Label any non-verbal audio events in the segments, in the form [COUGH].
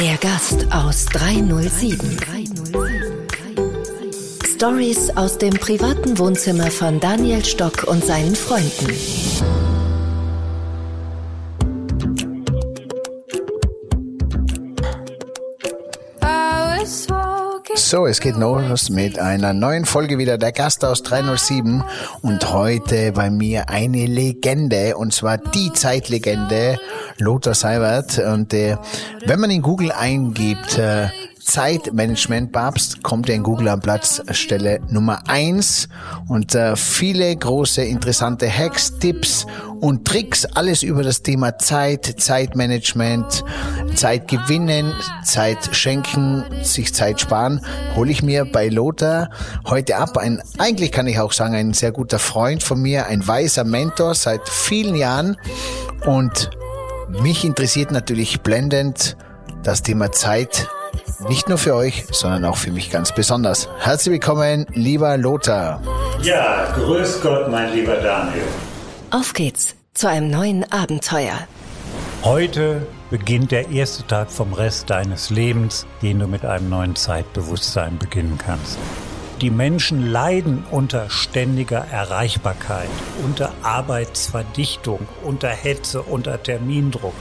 Der Gast aus 307. Stories aus dem privaten Wohnzimmer von Daniel Stock und seinen Freunden. So, es geht los mit einer neuen Folge wieder. Der Gast aus 307 und heute bei mir eine Legende und zwar die Zeitlegende Lothar Seibert. Und äh, wenn man in Google eingibt äh, Zeitmanagement Babst kommt er in Google an Platzstelle Nummer eins und äh, viele große interessante Hacks, Tipps und Tricks, alles über das Thema Zeit, Zeitmanagement, Zeit gewinnen, Zeit schenken, sich Zeit sparen, hole ich mir bei Lothar heute ab. Ein, eigentlich kann ich auch sagen, ein sehr guter Freund von mir, ein weiser Mentor seit vielen Jahren und mich interessiert natürlich blendend das Thema Zeit nicht nur für euch, sondern auch für mich ganz besonders. Herzlich willkommen, lieber Lothar. Ja, grüß Gott, mein lieber Daniel. Auf geht's zu einem neuen Abenteuer. Heute beginnt der erste Tag vom Rest deines Lebens, den du mit einem neuen Zeitbewusstsein beginnen kannst. Die Menschen leiden unter ständiger Erreichbarkeit, unter Arbeitsverdichtung, unter Hetze, unter Termindruck.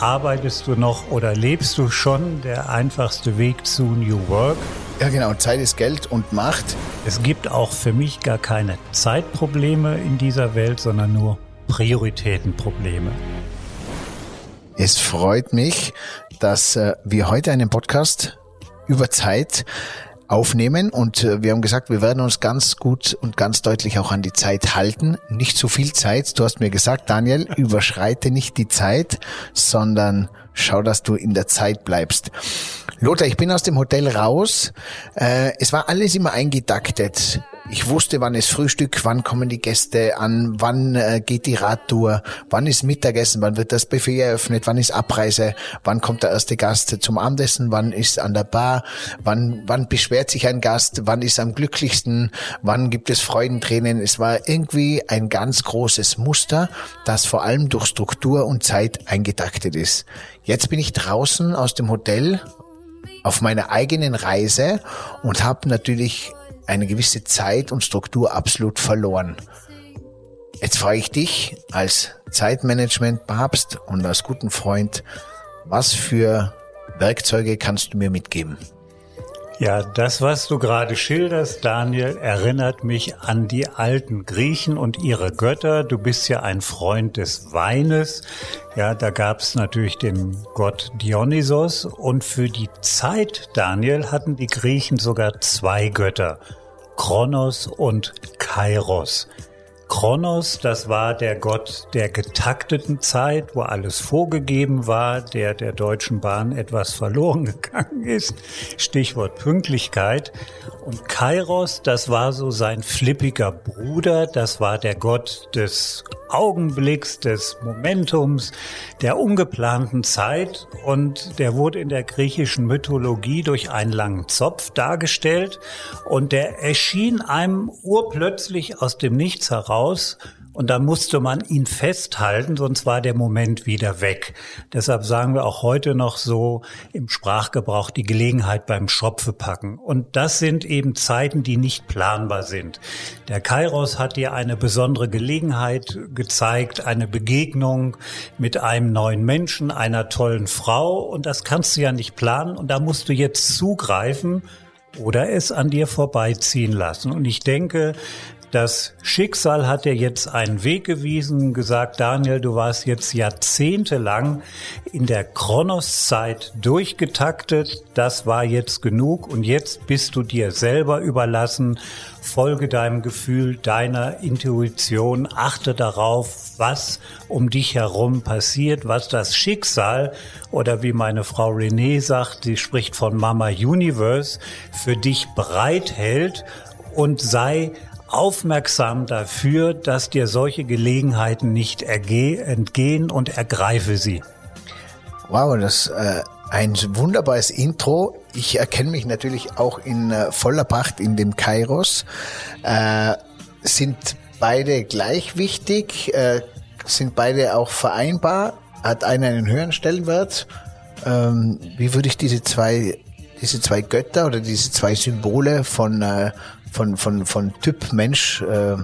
Arbeitest du noch oder lebst du schon der einfachste Weg zu New Work? Ja, genau. Zeit ist Geld und Macht. Es gibt auch für mich gar keine Zeitprobleme in dieser Welt, sondern nur Prioritätenprobleme. Es freut mich, dass äh, wir heute einen Podcast über Zeit aufnehmen und äh, wir haben gesagt, wir werden uns ganz gut und ganz deutlich auch an die Zeit halten. Nicht zu viel Zeit. Du hast mir gesagt, Daniel, überschreite nicht die Zeit, sondern schau, dass du in der Zeit bleibst. Lothar, ich bin aus dem Hotel raus. Äh, es war alles immer eingetaktet. Ich wusste, wann ist Frühstück, wann kommen die Gäste an, wann äh, geht die Radtour, wann ist Mittagessen, wann wird das Buffet eröffnet, wann ist Abreise, wann kommt der erste Gast zum Abendessen, wann ist an der Bar, wann, wann beschwert sich ein Gast, wann ist am glücklichsten, wann gibt es Freudentränen. Es war irgendwie ein ganz großes Muster, das vor allem durch Struktur und Zeit eingetaktet ist. Jetzt bin ich draußen aus dem Hotel auf meiner eigenen Reise und habe natürlich eine gewisse Zeit und Struktur absolut verloren. Jetzt frage ich dich als Zeitmanagement-Papst und als guten Freund, was für Werkzeuge kannst du mir mitgeben? Ja, das, was du gerade schilderst, Daniel, erinnert mich an die alten Griechen und ihre Götter. Du bist ja ein Freund des Weines. Ja, da gab es natürlich den Gott Dionysos. Und für die Zeit, Daniel, hatten die Griechen sogar zwei Götter. Kronos und Kairos. Kronos, das war der Gott der getakteten Zeit, wo alles vorgegeben war, der der Deutschen Bahn etwas verloren [LAUGHS] gegangen ist. Stichwort Pünktlichkeit. Und Kairos, das war so sein flippiger Bruder, das war der Gott des Augenblicks, des Momentums, der ungeplanten Zeit und der wurde in der griechischen Mythologie durch einen langen Zopf dargestellt und der erschien einem urplötzlich aus dem Nichts heraus und dann musste man ihn festhalten, sonst war der Moment wieder weg. Deshalb sagen wir auch heute noch so im Sprachgebrauch die Gelegenheit beim Schopfe packen. Und das sind eben Zeiten, die nicht planbar sind. Der Kairos hat dir eine besondere Gelegenheit gezeigt, eine Begegnung mit einem neuen Menschen, einer tollen Frau. Und das kannst du ja nicht planen. Und da musst du jetzt zugreifen oder es an dir vorbeiziehen lassen. Und ich denke, das Schicksal hat dir jetzt einen Weg gewiesen, gesagt, Daniel, du warst jetzt jahrzehntelang in der Kronoszeit durchgetaktet. Das war jetzt genug und jetzt bist du dir selber überlassen. Folge deinem Gefühl, deiner Intuition, achte darauf, was um dich herum passiert, was das Schicksal oder wie meine Frau Renee sagt, sie spricht von Mama Universe, für dich bereithält und sei aufmerksam dafür, dass dir solche Gelegenheiten nicht entgehen und ergreife sie. Wow, das äh, ein wunderbares Intro. Ich erkenne mich natürlich auch in äh, voller Pracht in dem Kairos. Äh, sind beide gleich wichtig? Äh, sind beide auch vereinbar? Hat einer einen höheren Stellenwert? Ähm, wie würde ich diese zwei, diese zwei Götter oder diese zwei Symbole von, äh, von, von, von Typ Mensch äh,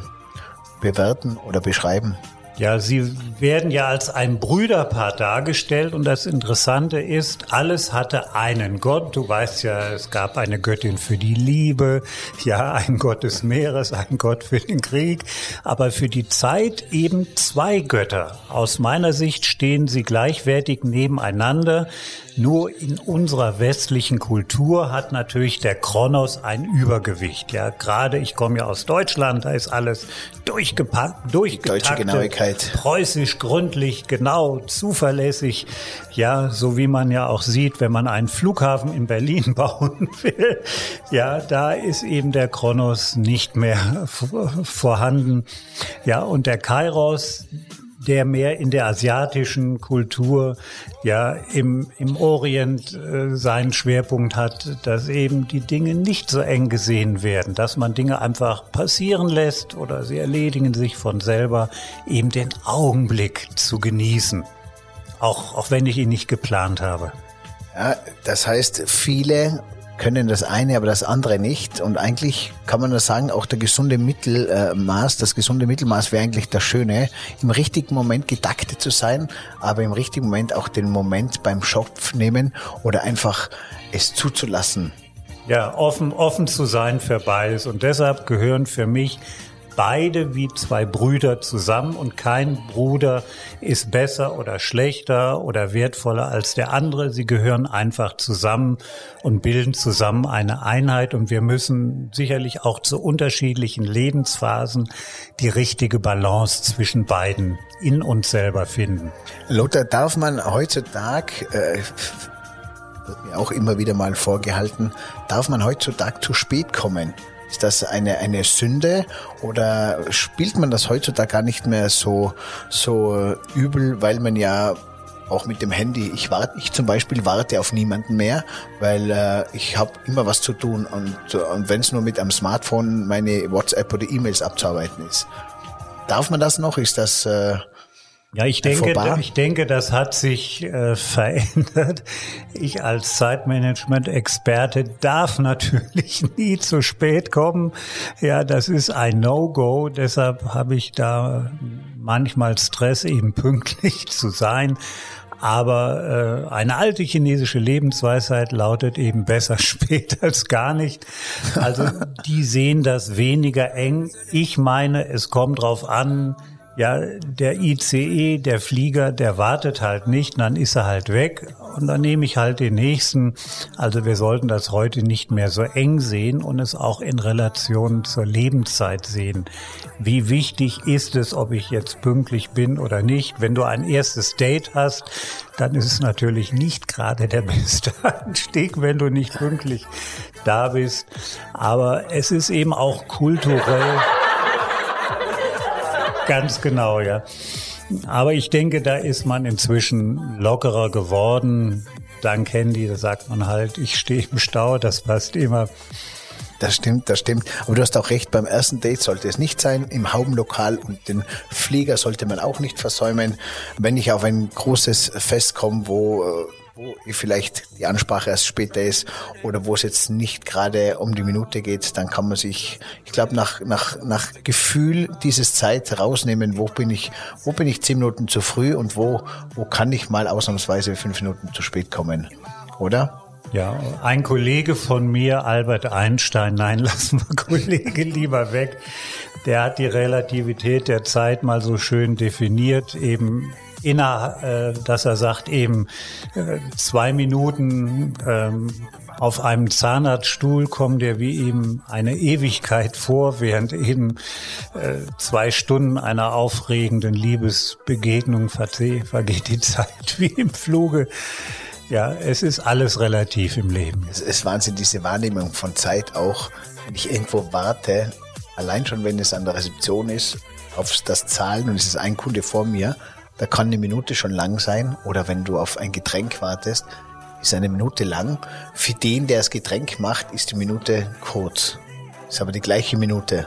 bewerten oder beschreiben? Ja, sie werden ja als ein Brüderpaar dargestellt und das Interessante ist, alles hatte einen Gott. Du weißt ja, es gab eine Göttin für die Liebe, ja, ein Gott des Meeres, ein Gott für den Krieg, aber für die Zeit eben zwei Götter. Aus meiner Sicht stehen sie gleichwertig nebeneinander. Nur in unserer westlichen Kultur hat natürlich der Kronos ein Übergewicht. Ja, gerade ich komme ja aus Deutschland, da ist alles durchgepackt, durchgetaktet, preußisch, gründlich, genau, zuverlässig. Ja, so wie man ja auch sieht, wenn man einen Flughafen in Berlin [LAUGHS] bauen will. Ja, da ist eben der Kronos nicht mehr vorhanden. Ja, und der Kairos, der mehr in der asiatischen Kultur, ja, im, im Orient äh, seinen Schwerpunkt hat, dass eben die Dinge nicht so eng gesehen werden, dass man Dinge einfach passieren lässt oder sie erledigen sich von selber, eben den Augenblick zu genießen. Auch, auch wenn ich ihn nicht geplant habe. Ja, das heißt, viele können das eine, aber das andere nicht. Und eigentlich kann man nur sagen, auch der gesunde Mittelmaß, das gesunde Mittelmaß wäre eigentlich das Schöne, im richtigen Moment getaktet zu sein, aber im richtigen Moment auch den Moment beim Schopf nehmen oder einfach es zuzulassen. Ja, offen, offen zu sein für beides. Und deshalb gehören für mich beide wie zwei Brüder zusammen und kein Bruder ist besser oder schlechter oder wertvoller als der andere. Sie gehören einfach zusammen und bilden zusammen eine Einheit und wir müssen sicherlich auch zu unterschiedlichen Lebensphasen die richtige Balance zwischen beiden in uns selber finden. Lothar, darf man heutzutage äh, wird mir auch immer wieder mal vorgehalten, darf man heutzutage zu spät kommen? Ist das eine, eine Sünde oder spielt man das heutzutage gar nicht mehr so, so übel, weil man ja auch mit dem Handy. Ich warte, ich zum Beispiel warte auf niemanden mehr, weil äh, ich habe immer was zu tun und, und wenn es nur mit einem Smartphone meine WhatsApp oder E-Mails abzuarbeiten ist. Darf man das noch? Ist das äh, ja, ich denke, ich denke, das hat sich äh, [LAUGHS] verändert. Ich als Zeitmanagement-Experte darf natürlich [LAUGHS] nie zu spät kommen. Ja, das ist ein No-Go. Deshalb habe ich da manchmal Stress, eben [LAUGHS] pünktlich zu sein. Aber äh, eine alte chinesische Lebensweisheit lautet eben besser spät als gar nicht. Also die sehen das weniger eng. Ich meine, es kommt drauf an, ja, der ICE, der Flieger, der wartet halt nicht, dann ist er halt weg und dann nehme ich halt den nächsten. Also wir sollten das heute nicht mehr so eng sehen und es auch in Relation zur Lebenszeit sehen. Wie wichtig ist es, ob ich jetzt pünktlich bin oder nicht? Wenn du ein erstes Date hast, dann ist es natürlich nicht gerade der [LAUGHS] beste Anstieg, wenn du nicht pünktlich da bist. Aber es ist eben auch kulturell Ganz genau, ja. Aber ich denke, da ist man inzwischen lockerer geworden. Dank Handy, da sagt man halt, ich stehe im Stau, das passt immer. Das stimmt, das stimmt. Aber du hast auch recht, beim ersten Date sollte es nicht sein, im Haubenlokal und den Flieger sollte man auch nicht versäumen. Wenn ich auf ein großes Fest komme, wo äh, wo vielleicht die Ansprache erst später ist oder wo es jetzt nicht gerade um die Minute geht, dann kann man sich, ich glaube, nach, nach, nach Gefühl dieses Zeit rausnehmen, wo bin ich, wo bin ich zehn Minuten zu früh und wo, wo kann ich mal ausnahmsweise fünf Minuten zu spät kommen, oder? Ja, ein Kollege von mir, Albert Einstein, nein, [LAUGHS] lassen wir Kollege lieber weg, der hat die Relativität der Zeit mal so schön definiert, eben inner, äh, dass er sagt, eben äh, zwei Minuten ähm, auf einem Zahnarztstuhl kommen der wie ihm eine Ewigkeit vor, während eben äh, zwei Stunden einer aufregenden Liebesbegegnung vergeht die Zeit [LAUGHS] wie im Fluge. Ja, es ist alles relativ im Leben. Es ist Wahnsinn, diese Wahrnehmung von Zeit auch, wenn ich irgendwo warte, allein schon wenn es an der Rezeption ist, auf das Zahlen und es ist ein Kunde vor mir, da kann eine Minute schon lang sein. Oder wenn du auf ein Getränk wartest, ist eine Minute lang. Für den, der das Getränk macht, ist die Minute kurz. Ist aber die gleiche Minute.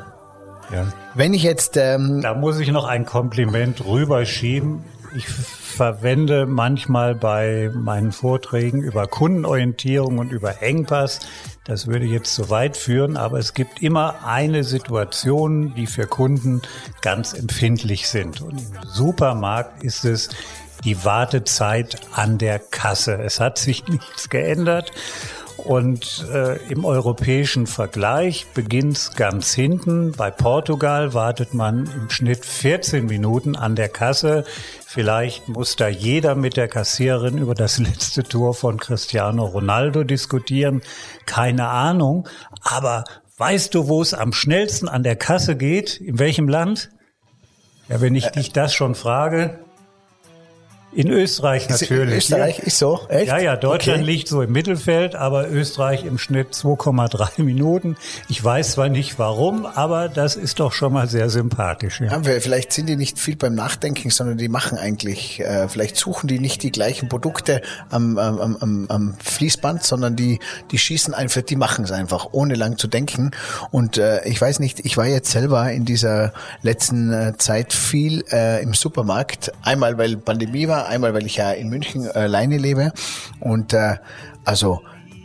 Ja. Wenn ich jetzt... Ähm da muss ich noch ein Kompliment rüberschieben. Ich verwende manchmal bei meinen Vorträgen über Kundenorientierung und über Engpass. Das würde jetzt zu weit führen, aber es gibt immer eine Situation, die für Kunden ganz empfindlich sind. Und im Supermarkt ist es die Wartezeit an der Kasse. Es hat sich [LAUGHS] nichts geändert. Und äh, im europäischen Vergleich beginnt es ganz hinten. Bei Portugal wartet man im Schnitt 14 Minuten an der Kasse. Vielleicht muss da jeder mit der Kassiererin über das [LAUGHS] letzte Tor von Cristiano Ronaldo diskutieren. Keine Ahnung. Aber weißt du, wo es am schnellsten an der Kasse geht? In welchem Land? Ja, wenn ich dich das schon frage. In Österreich natürlich. In Österreich ist so, echt? Ja, ja, Deutschland okay. liegt so im Mittelfeld, aber Österreich im Schnitt 2,3 [LAUGHS] Minuten. Ich weiß zwar nicht warum, aber das ist doch schon mal sehr sympathisch. Ja. ja vielleicht sind die nicht viel beim Nachdenken, sondern die machen eigentlich, äh, vielleicht suchen die nicht die gleichen Produkte am, am, am, am Fließband, sondern die, die schießen einfach, die machen es einfach, ohne lang zu denken. Und äh, ich weiß nicht, ich war jetzt selber in dieser letzten äh, Zeit viel äh, im Supermarkt, einmal weil Pandemie war, Einmal, weil ich ja in München alleine lebe. Und äh, also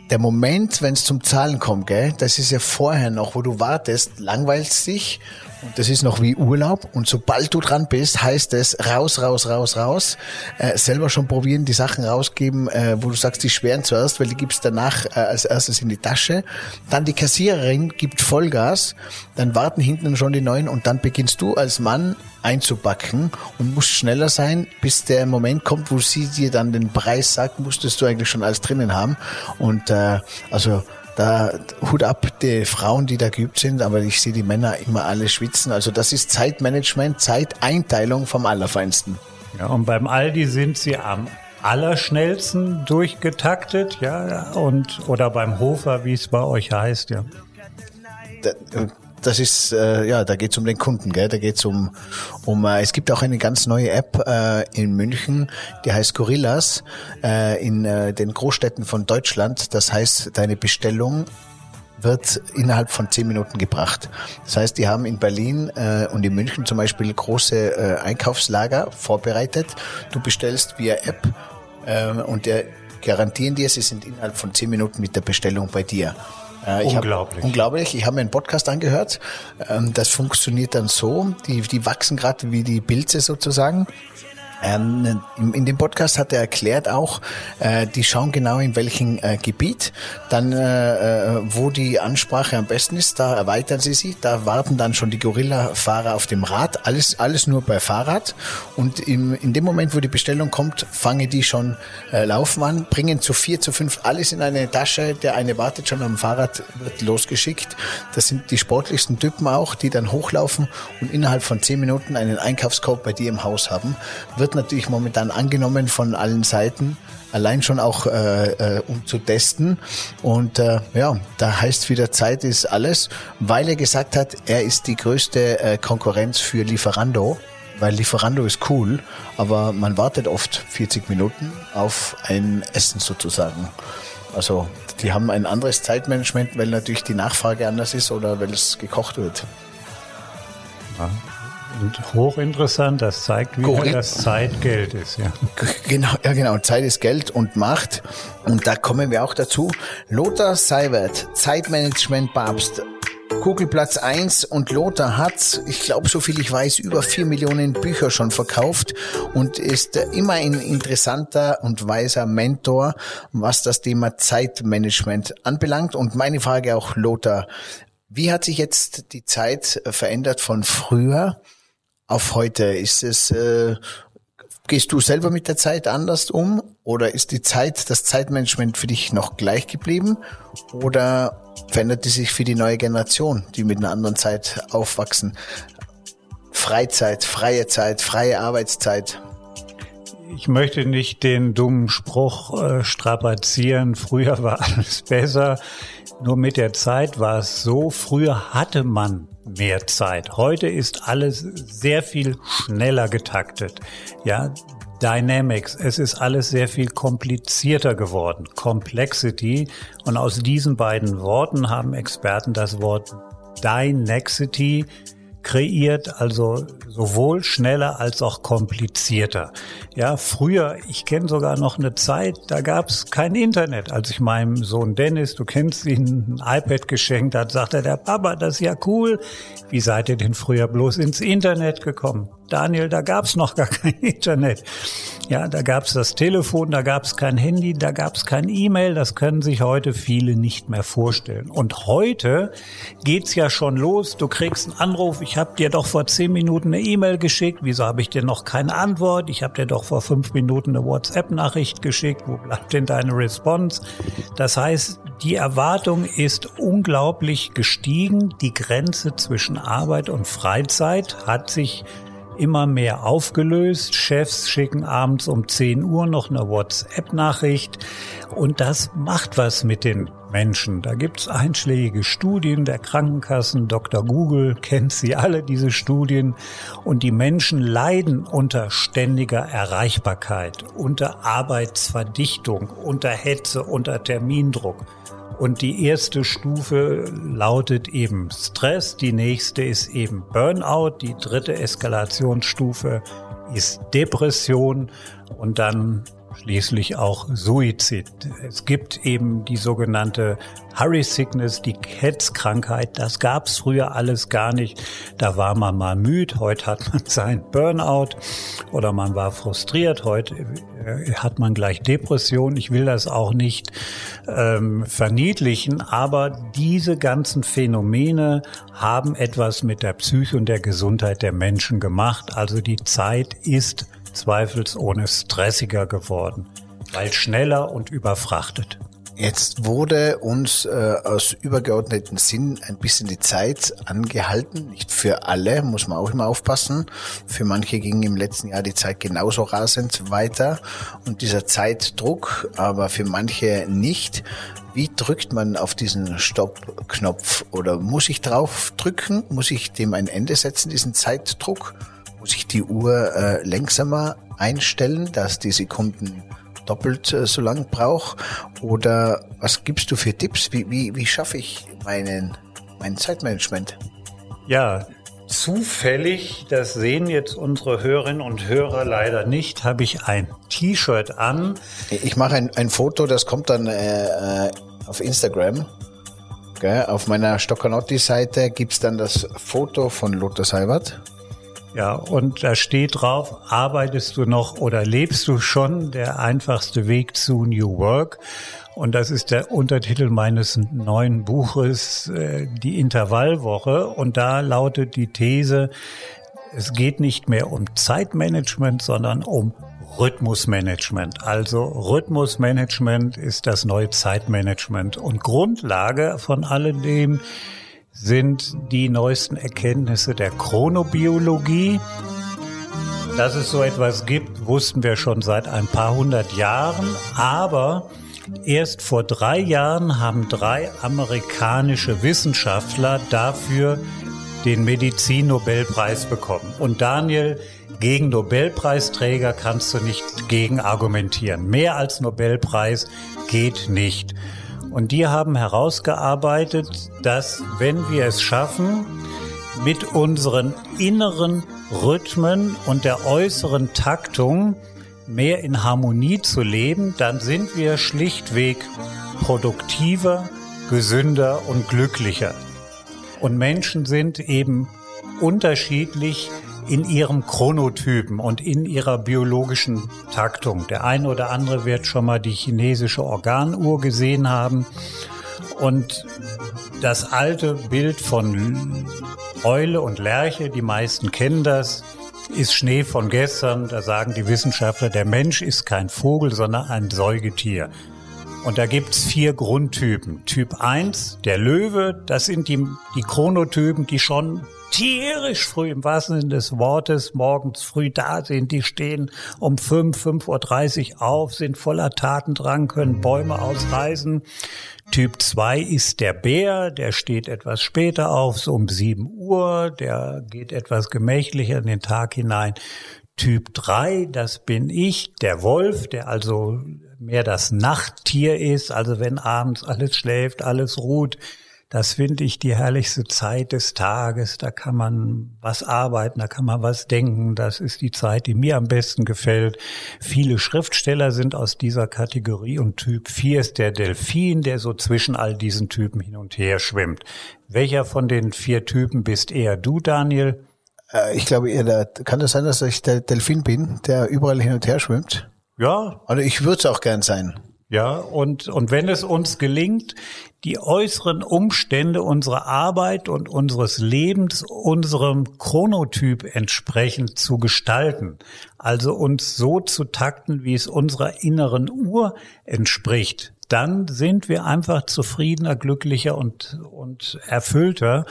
der Moment, wenn es zum Zahlen kommt, gell, das ist ja vorher noch, wo du wartest, langweilst dich und das ist noch wie Urlaub. Und sobald du dran bist, heißt es raus, raus, raus, raus. Äh, selber schon probieren, die Sachen rausgeben, äh, wo du sagst, die schweren zuerst, weil die gibst danach äh, als erstes in die Tasche. Dann die Kassiererin gibt Vollgas. Dann warten hinten schon die neuen und dann beginnst du als Mann einzubacken und musst schneller sein, bis der Moment kommt, wo sie dir dann den Preis sagt, musstest du eigentlich schon alles drinnen haben. Und äh, also da Hut ab die Frauen, die da geübt sind, aber ich sehe die Männer immer alle schwitzen. Also das ist Zeitmanagement, Zeiteinteilung vom Allerfeinsten. Ja, und beim Aldi sind sie am allerschnellsten durchgetaktet, ja, und oder beim Hofer, wie es bei euch heißt, ja. Da, das ist, äh, ja, da geht's um den Kunden, gell? da geht's um, um äh, es gibt auch eine ganz neue App äh, in München, die heißt Gorillas, äh, in äh, den Großstädten von Deutschland. Das heißt, deine Bestellung wird innerhalb von zehn Minuten gebracht. Das heißt, die haben in Berlin äh, und in München zum Beispiel große äh, Einkaufslager vorbereitet. Du bestellst via App äh, und der garantieren dir, sie sind innerhalb von zehn Minuten mit der Bestellung bei dir. Äh, unglaublich. Hab, unglaublich. Ich habe mir einen Podcast angehört. Ähm, das funktioniert dann so. Die, die wachsen gerade wie die Pilze sozusagen. Ähm, in, dem Podcast hat er erklärt auch, äh, die schauen genau in welchem äh, Gebiet, dann äh, äh, wo die Ansprache am besten ist, da erweitern sie sie, da warten dann schon die Gorilla-Fahrer auf dem Rad, alles alles nur bei Fahrrad. Und im, in dem Moment, wo die Bestellung kommt, fangen die schon äh, laufen an, bringen zu vier, zu fünf alles in eine Tasche, der eine wartet schon am Fahrrad, wird losgeschickt. Das sind die sportlichsten Typen auch, die dann hochlaufen und innerhalb von zehn Minuten einen Einkaufskorb bei dir im Haus haben. Wird wird natürlich momentan angenommen von allen Seiten, allein schon auch äh, äh, um zu testen. Und äh, ja, da heißt wieder Zeit ist alles, weil er gesagt hat, er ist die größte äh, Konkurrenz für Lieferando. Weil Lieferando ist cool, aber man wartet oft 40 Minuten auf ein Essen sozusagen. Also die haben ein anderes Zeitmanagement, weil natürlich die Nachfrage anders ist oder weil es gekocht wird. Und hochinteressant, das zeigt wieder, Korrekt. dass Zeit Geld ist. Ja. Genau, ja genau, Zeit ist Geld und Macht. Und da kommen wir auch dazu. Lothar Seiwert, Zeitmanagement-Papst. Kugelplatz 1 und Lothar hat, ich glaube, so viel ich weiß, über vier Millionen Bücher schon verkauft und ist immer ein interessanter und weiser Mentor, was das Thema Zeitmanagement anbelangt. Und meine Frage auch, Lothar, wie hat sich jetzt die Zeit verändert von früher auf heute? Ist es, äh, gehst du selber mit der Zeit anders um oder ist die Zeit, das Zeitmanagement für dich noch gleich geblieben oder verändert die sich für die neue Generation, die mit einer anderen Zeit aufwachsen? Freizeit, freie Zeit, freie Arbeitszeit. Ich möchte nicht den dummen Spruch äh, strapazieren, früher war alles besser. Nur mit der Zeit war es so, früher hatte man mehr Zeit. Heute ist alles sehr viel schneller getaktet. Ja, Dynamics, es ist alles sehr viel komplizierter geworden. Complexity. Und aus diesen beiden Worten haben Experten das Wort Dynexity kreiert, also sowohl schneller als auch komplizierter. Ja, früher, ich kenne sogar noch eine Zeit, da gab es kein Internet. Als ich meinem Sohn Dennis, du kennst ihn, ein iPad geschenkt hat, sagte der Papa, das ist ja cool. Wie seid ihr denn früher bloß ins Internet gekommen? Daniel, da gab's noch gar kein [LAUGHS] Internet. Ja, da gab's das Telefon, da gab's kein Handy, da gab's kein E-Mail. Das können sich heute viele nicht mehr vorstellen. Und heute geht's ja schon los. Du kriegst einen Anruf. Ich habe dir doch vor zehn Minuten eine E-Mail geschickt. Wieso habe ich dir noch keine Antwort? Ich habe dir doch vor fünf Minuten eine WhatsApp-Nachricht geschickt. Wo bleibt denn deine Response? Das heißt, die Erwartung ist unglaublich gestiegen. Die Grenze zwischen Arbeit und Freizeit hat sich immer mehr aufgelöst. Chefs schicken abends um 10 Uhr noch eine WhatsApp-Nachricht und das macht was mit den Menschen. Da gibt's einschlägige Studien der Krankenkassen. Dr. Google [LAUGHS] kennt sie alle, diese Studien. Und die Menschen leiden unter ständiger Erreichbarkeit, unter Arbeitsverdichtung, unter Hetze, unter Termindruck. Und die erste Stufe lautet eben Stress, die nächste ist eben Burnout, die dritte Eskalationsstufe ist Depression und dann schließlich auch Suizid. Es gibt eben die sogenannte Hurry Sickness, die Hetzkrankheit. Das gab's früher alles gar nicht. Da war man mal müde, heute hat man [LAUGHS] sein Burnout oder man war frustriert, heute äh, hat man gleich Depression. Ich will das auch nicht ähm, verniedlichen, aber diese ganzen Phänomene haben etwas mit der Psyche und der Gesundheit der Menschen gemacht. Also die Zeit ist zweifelsohne stressiger geworden, weil schneller und überfrachtet. Jetzt wurde uns äh, aus übergeordneten Sinn ein bisschen die Zeit angehalten. Nicht für alle, muss man auch immer aufpassen. Für manche ging im letzten Jahr die Zeit genauso rasend weiter und dieser Zeitdruck, aber für manche nicht. Wie drückt man auf diesen Stopp-Knopf? Oder muss ich drauf drücken? Muss ich dem ein Ende setzen, diesen Zeitdruck? Muss ich die Uhr äh, langsamer einstellen, dass die Sekunden doppelt äh, so lang brauche? Oder was gibst du für Tipps? Wie, wie, wie schaffe ich meinen, mein Zeitmanagement? Ja, zufällig, das sehen jetzt unsere Hörerinnen und Hörer leider nicht, habe ich ein T-Shirt an. Ich mache ein, ein Foto, das kommt dann äh, äh auf Instagram. Okay, auf meiner Stoccanotti-Seite gibt's dann das Foto von Lothar Seibert. Ja, und da steht drauf, arbeitest du noch oder lebst du schon? Der einfachste Weg zu New Work. Und das ist der Untertitel meines neuen Buches, äh, die Intervallwoche. Und da lautet die These, es geht nicht mehr um Zeitmanagement, sondern um Rhythmusmanagement. Also Rhythmusmanagement ist das neue Zeitmanagement. Und Grundlage von alledem sind die neuesten Erkenntnisse der Chronobiologie. Dass es so etwas gibt, wussten wir schon seit ein paar hundert Jahren, aber erst vor drei Jahren haben drei amerikanische Wissenschaftler dafür den Medizin-Nobelpreis bekommen. Und Daniel, gegen Nobelpreisträger kannst du nicht gegen argumentieren. Mehr als Nobelpreis geht nicht. Und die haben herausgearbeitet, dass wenn wir es schaffen, mit unseren inneren Rhythmen und der äußeren Taktung mehr in Harmonie zu leben, dann sind wir schlichtweg produktiver, gesünder und glücklicher. Und Menschen sind eben unterschiedlich in ihrem Chronotypen und in ihrer biologischen Taktung. Der eine oder andere wird schon mal die chinesische Organuhr gesehen haben. Und das alte Bild von Eule und Lerche, die meisten kennen das, ist Schnee von gestern. Da sagen die Wissenschaftler, der Mensch ist kein Vogel, sondern ein Säugetier. Und da gibt's vier Grundtypen. Typ 1, der Löwe, das sind die, die Chronotypen, die schon tierisch früh im wahrsten Sinne des Wortes morgens früh da sind. Die stehen um 5, 5.30 Uhr auf, sind voller Tatendrang, können Bäume ausreißen. Typ 2 ist der Bär, der steht etwas später auf, so um 7 Uhr, der geht etwas gemächlicher in den Tag hinein. Typ 3, das bin ich, der Wolf, der also mehr das Nachttier ist, also wenn abends alles schläft, alles ruht, Das finde ich die herrlichste Zeit des Tages. Da kann man was arbeiten, da kann man was denken. Das ist die Zeit, die mir am besten gefällt. Viele Schriftsteller sind aus dieser Kategorie und Typ 4 ist der Delfin, der so zwischen all diesen Typen hin und her schwimmt. Welcher von den vier Typen bist eher du, Daniel? Äh, ich glaube kann das sein, dass ich der Delfin bin, der überall hin und her schwimmt? Ja. Also ich würde es auch gern sein. Ja, und, und wenn es uns gelingt, die äußeren Umstände unserer Arbeit und unseres Lebens unserem Chronotyp entsprechend zu gestalten, also uns so zu takten, wie es unserer inneren Uhr entspricht, dann sind wir einfach zufriedener, glücklicher und, und erfüllter.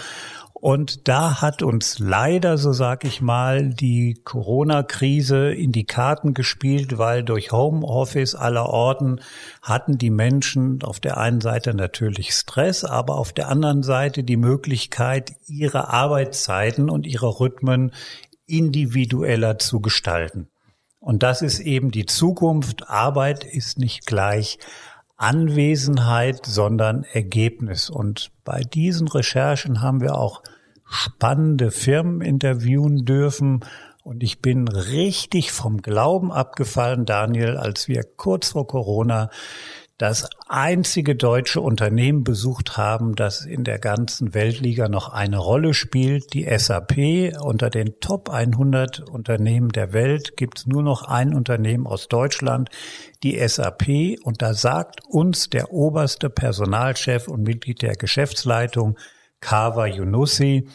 Und da hat uns leider, so sag ich mal, die Corona-Krise in die Karten gespielt, weil durch Homeoffice aller Orten hatten die Menschen auf der einen Seite natürlich Stress, aber auf der anderen Seite die Möglichkeit, ihre Arbeitszeiten und ihre Rhythmen individueller zu gestalten. Und das ist eben die Zukunft. Arbeit ist nicht gleich Anwesenheit, sondern Ergebnis. Und bei diesen Recherchen haben wir auch spannende Firmen interviewen dürfen. Und ich bin richtig vom Glauben abgefallen, Daniel, als wir kurz vor Corona das einzige deutsche Unternehmen besucht haben, das in der ganzen Weltliga noch eine Rolle spielt, die SAP. Unter den Top 100 Unternehmen der Welt gibt es nur noch ein Unternehmen aus Deutschland, die SAP. Und da sagt uns der oberste Personalchef und Mitglied der Geschäftsleitung, Kawa Yunussi,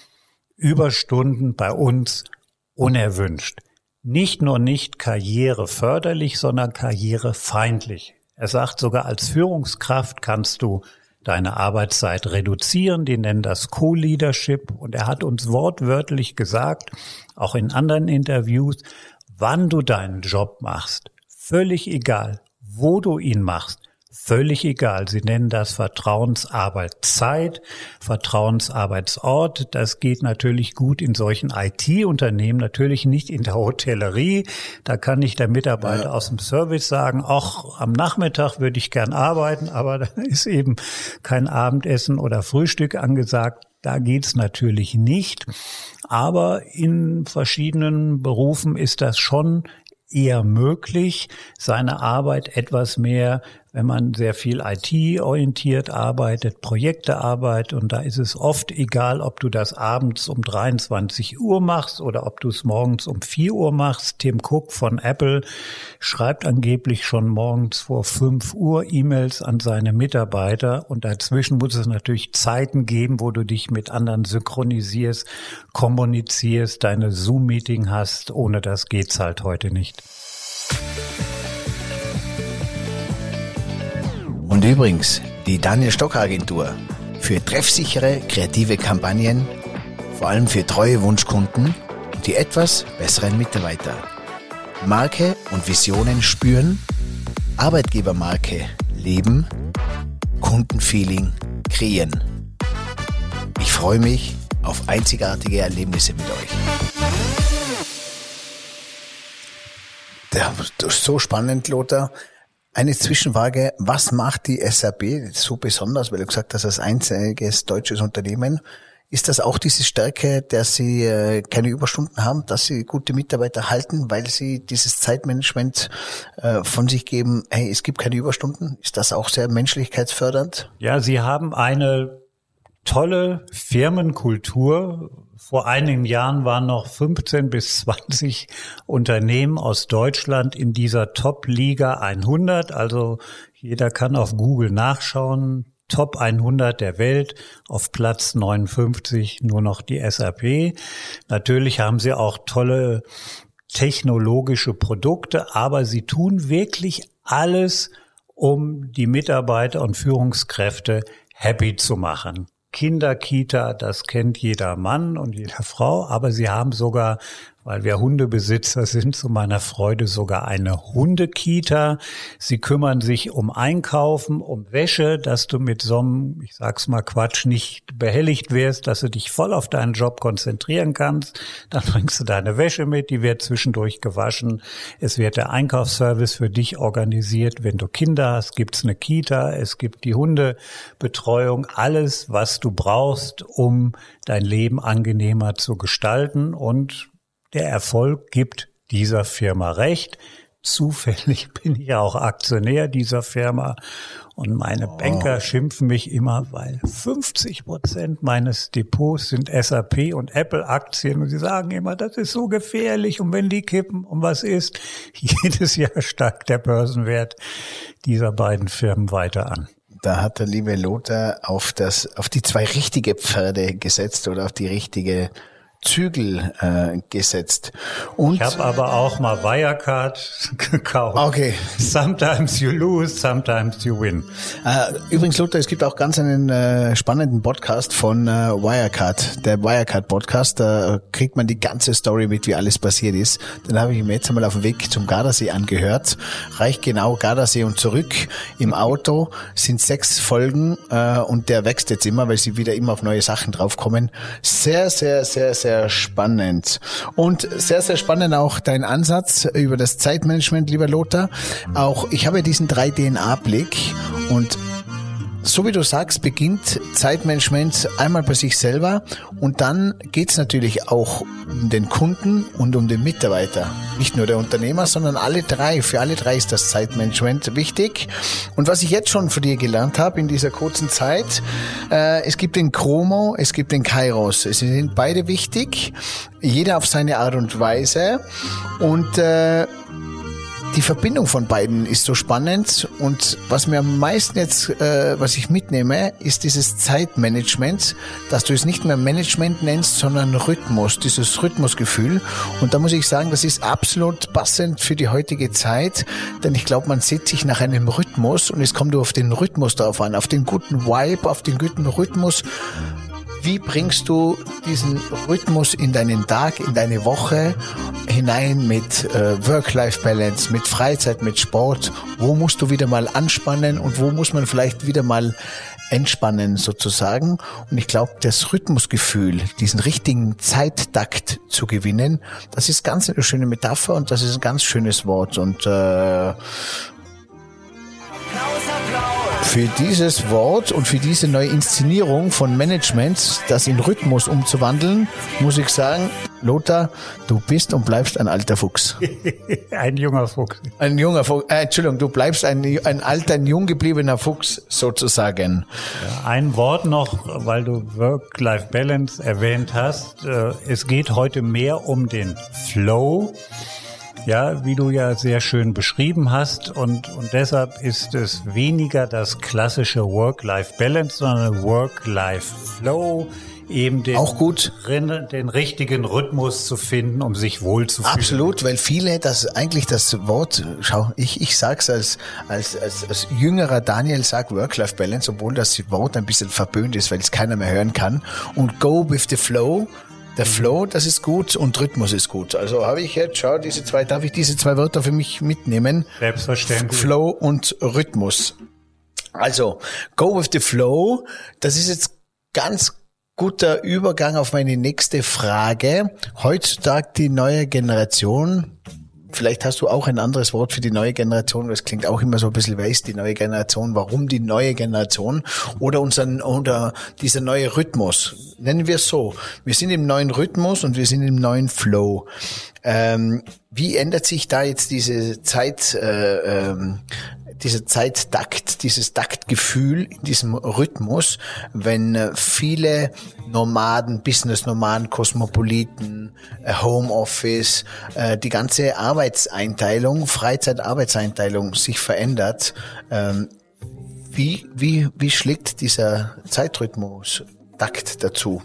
Überstunden bei uns unerwünscht. Nicht nur nicht karriereförderlich, sondern karrierefeindlich. Er sagt sogar, als Führungskraft kannst du deine Arbeitszeit reduzieren. Die nennen das Co-Leadership. Und er hat uns wortwörtlich gesagt, auch in anderen Interviews, wann du deinen Job machst. Völlig egal, wo du ihn machst. Völlig egal. Sie nennen das Vertrauensarbeitszeit, Vertrauensarbeitsort. Das geht natürlich gut in solchen IT-Unternehmen, natürlich nicht in der Hotellerie. Da kann nicht der Mitarbeiter ja. aus dem Service sagen, auch am Nachmittag würde ich gern arbeiten, aber da [LAUGHS] ist eben kein Abendessen oder Frühstück angesagt. Da geht's natürlich nicht. Aber in verschiedenen Berufen ist das schon eher möglich, seine Arbeit etwas mehr wenn man sehr viel IT-orientiert arbeitet, Projekte arbeitet und da ist es oft egal, ob du das abends um 23 Uhr machst oder ob du es morgens um 4 Uhr machst. Tim Cook von Apple schreibt angeblich schon morgens vor 5 Uhr E-Mails an seine Mitarbeiter und dazwischen muss es natürlich Zeiten geben, wo du dich mit anderen synchronisierst, kommunizierst, deine Zoom-Meeting hast. Ohne das geht's halt heute nicht. Und übrigens, die Daniel Stock Agentur für treffsichere, kreative Kampagnen, vor allem für treue Wunschkunden und die etwas besseren Mitarbeiter. Marke und Visionen spüren, Arbeitgebermarke leben, Kundenfeeling kreieren. Ich freue mich auf einzigartige Erlebnisse mit euch. Das ist so spannend, Lothar. Eine Zwischenfrage, was macht die SAP so besonders, weil du gesagt hast, als einziges deutsches Unternehmen, ist das auch diese Stärke, dass Sie äh, keine Überstunden haben, dass Sie gute Mitarbeiter halten, weil Sie dieses Zeitmanagement äh, von sich geben, hey, es gibt keine Überstunden? Ist das auch sehr menschlichkeitsfördernd? Ja, Sie haben eine tolle Firmenkultur, vor einigen Jahren waren noch 15 bis 20 Unternehmen aus Deutschland in dieser Top-Liga 100. Also jeder kann auf Google nachschauen. Top 100 der Welt, auf Platz 59 nur noch die SAP. Natürlich haben sie auch tolle technologische Produkte, aber sie tun wirklich alles, um die Mitarbeiter und Führungskräfte happy zu machen. Kinderkita, das kennt jeder Mann und jede Frau, aber sie haben sogar weil wir Hundebesitzer sind, zu meiner Freude sogar eine Hundekita. Sie kümmern sich um Einkaufen, um Wäsche, dass du mit so einem, ich sag's mal Quatsch, nicht behelligt wirst, dass du dich voll auf deinen Job konzentrieren kannst. Dann bringst du deine Wäsche mit, die wird zwischendurch gewaschen. Es wird der Einkaufsservice für dich organisiert. Wenn du Kinder hast, gibt's eine Kita, es gibt die Hundebetreuung, alles, was du brauchst, um dein Leben angenehmer zu gestalten und der Erfolg gibt dieser Firma recht. Zufällig [LAUGHS] bin ich ja auch Aktionär dieser Firma und meine oh. Banker schimpfen mich immer, weil 50 Prozent meines Depots sind SAP und Apple Aktien und sie sagen immer, das ist so gefährlich und wenn die kippen und was ist, [LAUGHS] jedes Jahr steigt der Börsenwert dieser beiden Firmen weiter an. Da hat der liebe Lothar auf das, auf die zwei richtige Pferde gesetzt oder auf die richtige Zügel äh, gesetzt. Und ich habe aber auch mal Wirecard [LAUGHS] gekauft. Okay. Sometimes you lose, sometimes you win. Äh, übrigens, Lothar, es gibt auch ganz einen äh, spannenden Podcast von äh, Wirecard, der Wirecard Podcast. Da kriegt man die ganze Story mit, wie alles passiert ist. Den habe ich mir jetzt einmal auf dem Weg zum Gardasee angehört. Reicht genau Gardasee und zurück im Auto sind sechs Folgen äh, und der wächst jetzt immer, weil sie wieder immer auf neue Sachen draufkommen. Sehr, sehr, sehr, sehr sehr spannend. Und sehr, sehr spannend auch dein Ansatz über das Zeitmanagement, lieber Lothar. Auch ich habe diesen 3-DNA-Blick und so wie du sagst, beginnt Zeitmanagement einmal bei sich selber und dann geht's natürlich auch um den Kunden und um den Mitarbeiter. Nicht nur der Unternehmer, sondern alle drei. Für alle drei ist das Zeitmanagement wichtig. Und was ich jetzt schon von dir gelernt habe in dieser kurzen Zeit, äh, es gibt den Chromo, es gibt den Kairos. Sie sind beide wichtig, jeder auf seine Art und Weise. Und äh, die Verbindung von beiden ist so spannend und was mir am meisten jetzt, äh, was ich mitnehme, ist dieses Zeitmanagement, dass du es nicht mehr Management nennst, sondern Rhythmus, dieses Rhythmusgefühl. Und da muss ich sagen, das ist absolut passend für die heutige Zeit, denn ich glaube, man sieht sich nach einem Rhythmus und es kommt nur auf den Rhythmus darauf an, auf den guten Vibe, auf den guten Rhythmus wie bringst du diesen Rhythmus in deinen Tag, in deine Woche hinein mit äh, Work-Life-Balance, mit Freizeit, mit Sport? Wo musst du wieder mal anspannen und wo muss man vielleicht wieder mal entspannen sozusagen? Und ich glaube, das Rhythmusgefühl, diesen richtigen Zeittakt zu gewinnen, das ist ganz eine schöne Metapher und das ist ein ganz schönes Wort. Und äh, für dieses Wort und für diese neue Inszenierung von Management, das in Rhythmus umzuwandeln, muss ich sagen, Lothar, du bist und bleibst ein alter Fuchs. [LAUGHS] ein junger Fuchs. Ein junger Fuchs. Äh, Entschuldigung, du bleibst ein, ein alter, ein jung gebliebener Fuchs sozusagen. Ein Wort noch, weil du Work-Life-Balance erwähnt hast. Äh, es geht heute mehr um den Flow ja, wie du ja sehr schön beschrieben hast. Und, und deshalb ist es weniger das klassische Work-Life-Balance, sondern Work-Life-Flow eben den, auch gut den richtigen Rhythmus zu finden, um sich wohlzufühlen. Absolut, weil viele das eigentlich das Wort, schau, ich, ich sag's als, als, als, als jüngerer Daniel sag Work-Life-Balance, obwohl das Wort ein bisschen verböhnt ist, weil es keiner mehr hören kann. Und go with the flow der Flow, das ist gut und Rhythmus ist gut. Also habe ich jetzt, schau, diese zwei, darf ich diese zwei Wörter für mich mitnehmen? Selbstverständlich. Flow und Rhythmus. Also, go with the flow, das ist jetzt ganz guter Übergang auf meine nächste Frage. Heutzutage die neue Generation, Vielleicht hast du auch ein anderes Wort für die neue Generation, das klingt auch immer so ein bisschen, wer ist die neue Generation, warum die neue Generation oder unseren, oder dieser neue Rhythmus. Nennen wir es so. Wir sind im neuen Rhythmus und wir sind im neuen Flow. Ähm, wie ändert sich da jetzt diese Zeit, äh, ähm, dieser Zeittakt, dieses Taktgefühl in diesem Rhythmus, wenn äh, viele Nomaden, Business-Nomaden, Kosmopoliten, äh, Homeoffice, äh, die ganze Arbeitseinteilung, Freizeit-Arbeitseinteilung sich verändert. Ähm, wie, wie, wie schlägt dieser Zeitrhythmus Takt dazu?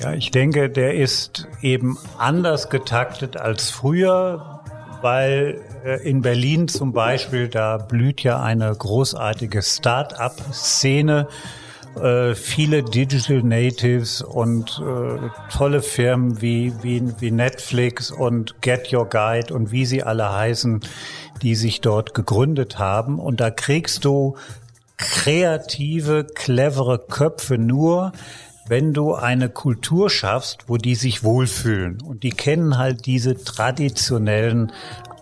Ja, ich denke, der ist eben anders getaktet als früher, weil äh, in Berlin zum Beispiel, da blüht ja eine großartige Start-up-Szene äh, viele Digital Natives und äh, tolle Firmen wie, wie, wie Netflix und Get Your Guide und wie sie alle heißen, die sich dort gegründet haben. Und da kriegst du kreative, clevere Köpfe nur, wenn du eine Kultur schaffst, wo die sich wohlfühlen. Und die kennen halt diese traditionellen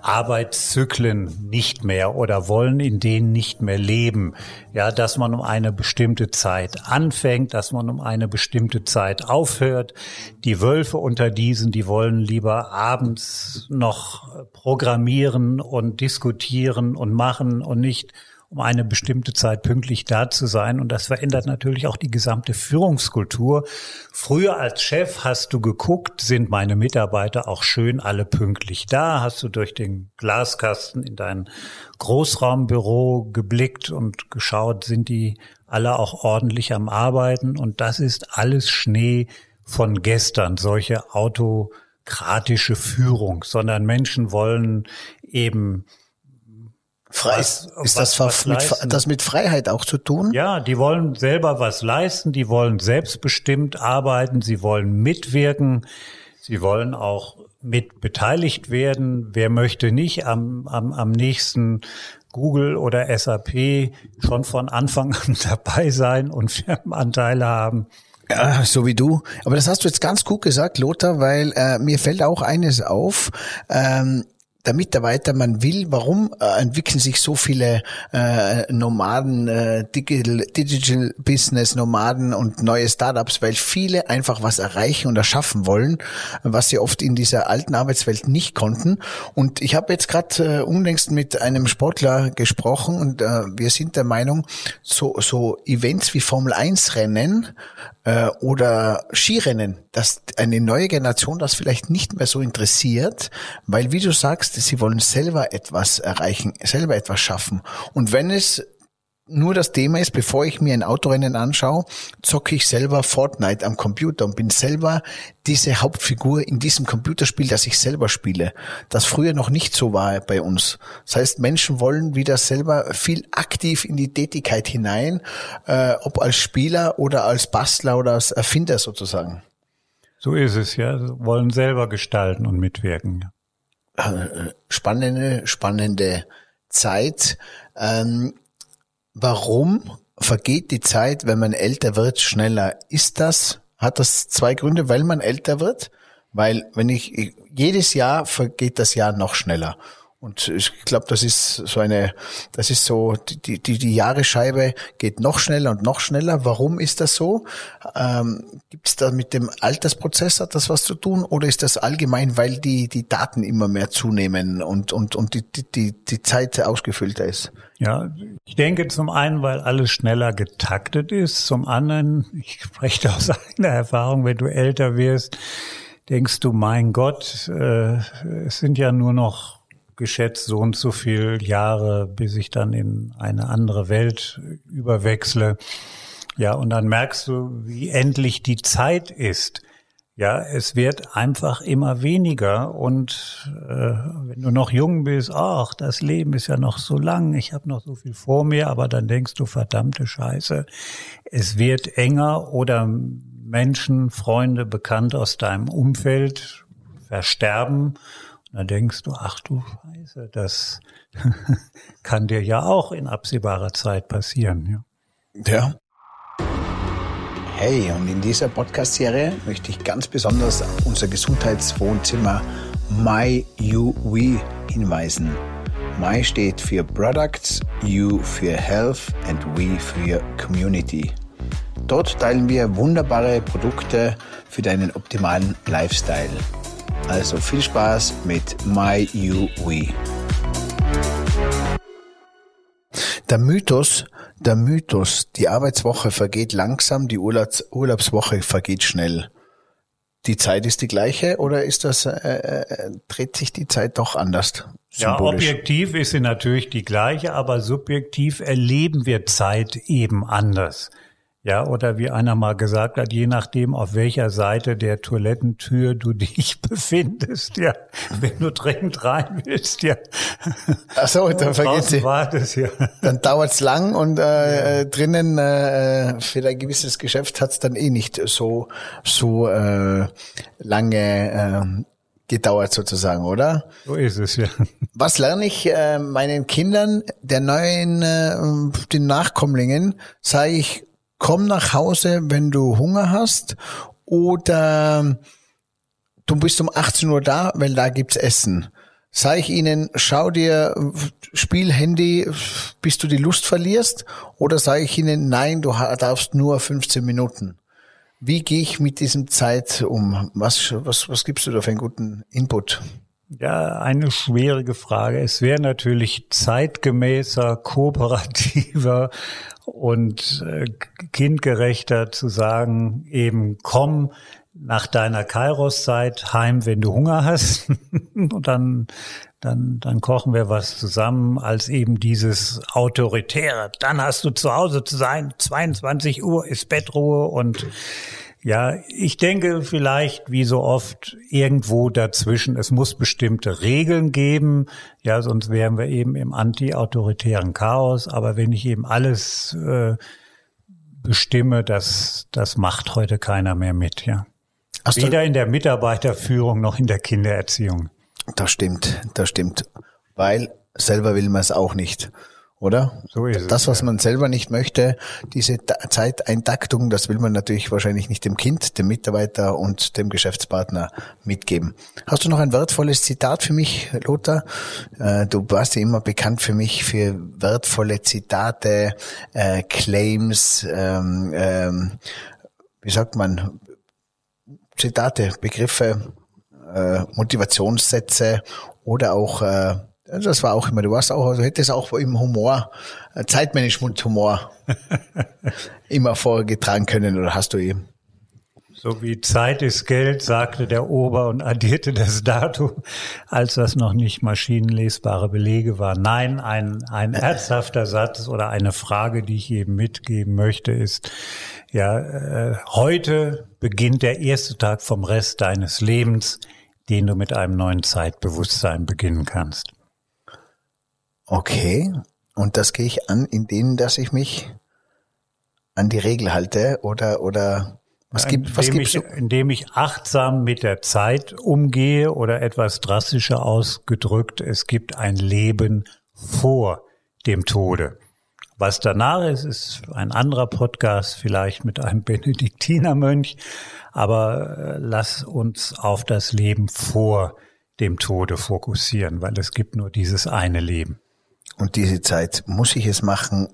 Arbeitszyklen nicht mehr oder wollen in denen nicht mehr leben. Ja, dass man um eine bestimmte Zeit anfängt, dass man um eine bestimmte Zeit aufhört. Die Wölfe unter diesen, die wollen lieber abends noch programmieren und diskutieren und machen und nicht um eine bestimmte Zeit pünktlich da zu sein. Und das verändert natürlich auch die gesamte Führungskultur. Früher als Chef hast du geguckt, sind meine Mitarbeiter auch schön alle pünktlich da? Hast du durch den Glaskasten in dein Großraumbüro geblickt und geschaut, sind die alle auch ordentlich am Arbeiten? Und das ist alles Schnee von gestern, solche autokratische Führung, sondern Menschen wollen eben Frei, was, ist das was mit, das mit Freiheit auch zu tun? Ja, die wollen selber was leisten, die wollen selbstbestimmt arbeiten, sie wollen mitwirken, sie wollen auch mit beteiligt werden. Wer möchte nicht am, am, am nächsten Google oder SAP schon von Anfang [LAUGHS] an dabei sein und Firmenanteile haben? Ja, so wie du. Aber das hast du jetzt ganz gut gesagt, Lothar, weil äh, mir fällt auch eines auf. Ähm, der Mitarbeiter, man will, warum äh, entwickeln sich so viele äh, Nomaden, äh, Digital, Digital Business Nomaden und neue Startups, weil viele einfach was erreichen und erschaffen wollen, was sie oft in dieser alten Arbeitswelt nicht konnten. Und ich habe jetzt gerade äh, unlängst mit einem Sportler gesprochen und äh, wir sind der Meinung, so, so Events wie Formel 1 Rennen äh, oder Skirennen, dass eine neue Generation das vielleicht nicht mehr so interessiert, weil wie du sagst, sie wollen selber etwas erreichen, selber etwas schaffen. Und wenn es nur das Thema ist, bevor ich mir ein Autorennen anschaue, zocke ich selber Fortnite am Computer und bin selber diese Hauptfigur in diesem Computerspiel, das ich selber spiele, das früher noch nicht so war bei uns. Das heißt, Menschen wollen wieder selber viel aktiv in die Tätigkeit hinein, äh, ob als Spieler oder als Bastler oder als Erfinder sozusagen. So ist es, ja. Wollen selber gestalten und mitwirken. Äh, spannende, spannende Zeit. Ähm, Warum vergeht die Zeit, wenn man älter wird, schneller? Ist das, hat das zwei Gründe, weil man älter wird? Weil wenn ich, jedes Jahr vergeht das Jahr noch schneller. Und ich glaube, das ist so eine, das ist so, die, die, die Jahresscheibe geht noch schneller und noch schneller. Warum ist das so? Ähm, Gibt es da mit dem Altersprozess hat das was zu tun oder ist das allgemein, weil die, die Daten immer mehr zunehmen und, und, und die, die, die Zeit ausgefüllter ist? Ja, ich denke zum einen, weil alles schneller getaktet ist. Zum anderen, ich spreche aus [LAUGHS] eigener Erfahrung, wenn du älter wirst, denkst du, mein Gott, äh, es sind ja nur noch geschätzt so und so viel Jahre, bis ich dann in eine andere Welt überwechsle. Ja, und dann merkst du, wie endlich die Zeit ist. Ja, es wird einfach immer weniger und äh, wenn du noch jung bist, ach, das Leben ist ja noch so lang, ich habe noch so viel vor mir, aber dann denkst du, verdammte Scheiße, es wird enger oder Menschen, Freunde, Bekannte aus deinem Umfeld versterben dann denkst du, ach du Scheiße, das [LAUGHS] kann dir ja auch in absehbarer Zeit passieren. Ja. ja. Hey, und in dieser Podcast-Serie möchte ich ganz besonders unser Gesundheitswohnzimmer My You We hinweisen. My steht für Products, You für Health and We für Community. Dort teilen wir wunderbare Produkte für deinen optimalen Lifestyle. Also viel Spaß mit My You We. Der Mythos, der Mythos, die Arbeitswoche vergeht langsam, die Urlaubs Urlaubswoche vergeht schnell. Die Zeit ist die gleiche oder ist das, äh, äh, dreht sich die Zeit doch anders? Symbolisch? Ja, objektiv ist sie natürlich die gleiche, aber subjektiv erleben wir Zeit eben anders. Ja, oder wie einer mal gesagt hat, je nachdem, auf welcher Seite der Toilettentür du [LAUGHS] dich befindest, ja, wenn du dringend rein willst, ja. Ach so, dann vergeht sie. Wartest, ja. Dann dauert's lang und äh, drinnen äh, für ein gewisses Geschäft hat's dann eh nicht so so äh, lange äh, gedauert sozusagen, oder? So ist es, ja. Was lerne ich äh, meinen Kindern, der neuen, äh, den Nachkommlingen, sage ich, komm nach Hause, wenn du Hunger hast oder du bist um 18 Uhr da, weil da gibt's Essen. Sag ich ihnen, schau dir, spiel Handy, bis du die Lust verlierst, oder sage ich ihnen, nein, du darfst nur 15 Minuten. Wie gehe ich mit diesem Zeit um? Was, was, was gibst du da für einen guten Input? Ja, eine schwierige Frage. Es wäre natürlich zeitgemäßer, kooperativer und äh, kindgerechter zu sagen, eben komm nach deiner Kairos-Zeit heim, wenn du Hunger hast [LAUGHS] und dann dann, dann kochen wir was zusammen als eben dieses Autoritäre. Dann hast du zu Hause zu sein, 22 Uhr ist Bettruhe und ja, ich denke vielleicht wie so oft irgendwo dazwischen. Es muss bestimmte Regeln geben. Ja, sonst wären wir eben im anti-autoritären Chaos. Aber wenn ich eben alles äh, bestimme, das, das macht heute keiner mehr mit, ja. Weder in der Mitarbeiterführung noch in der Kindererziehung. Das stimmt, das stimmt. Weil selber will man es auch nicht, oder? So ist das, was ja. man selber nicht möchte, diese Zeiteintaktung, das will man natürlich wahrscheinlich nicht dem Kind, dem Mitarbeiter und dem Geschäftspartner mitgeben. Hast du noch ein wertvolles Zitat für mich, Lothar? Äh, du warst ja immer bekannt für mich für wertvolle Zitate, äh, Claims, ähm, ähm, wie sagt man, Zitate, Begriffe, äh, Motivationssätze oder auch, äh, das war auch immer, du warst auch, also hättest auch im Humor, äh, Zeitmanagement-Humor [LAUGHS] immer vorgetragen können oder hast du eben? So wie Zeit ist Geld, sagte der Ober und addierte das Datum, als das noch nicht maschinenlesbare Belege war. Nein, ein, ein [LAUGHS] ernsthafter Satz oder eine Frage, die ich eben mitgeben möchte, ist, ja, äh, heute beginnt der erste Tag vom Rest deines Lebens den du mit einem neuen Zeitbewusstsein beginnen kannst. Okay, und das gehe ich an, indem dass ich mich an die Regel halte oder oder was gibt was gibt's? Ich, indem ich achtsam mit der Zeit umgehe oder etwas drastischer ausgedrückt, es gibt ein Leben vor dem Tode. Was danach ist, ist ein anderer Podcast, vielleicht mit einem [LAUGHS] Benediktinermönch. Aber äh, lass uns auf das Leben vor dem Tode fokussieren, weil es gibt nur dieses eine Leben. Und diese Zeit muss ich es machen,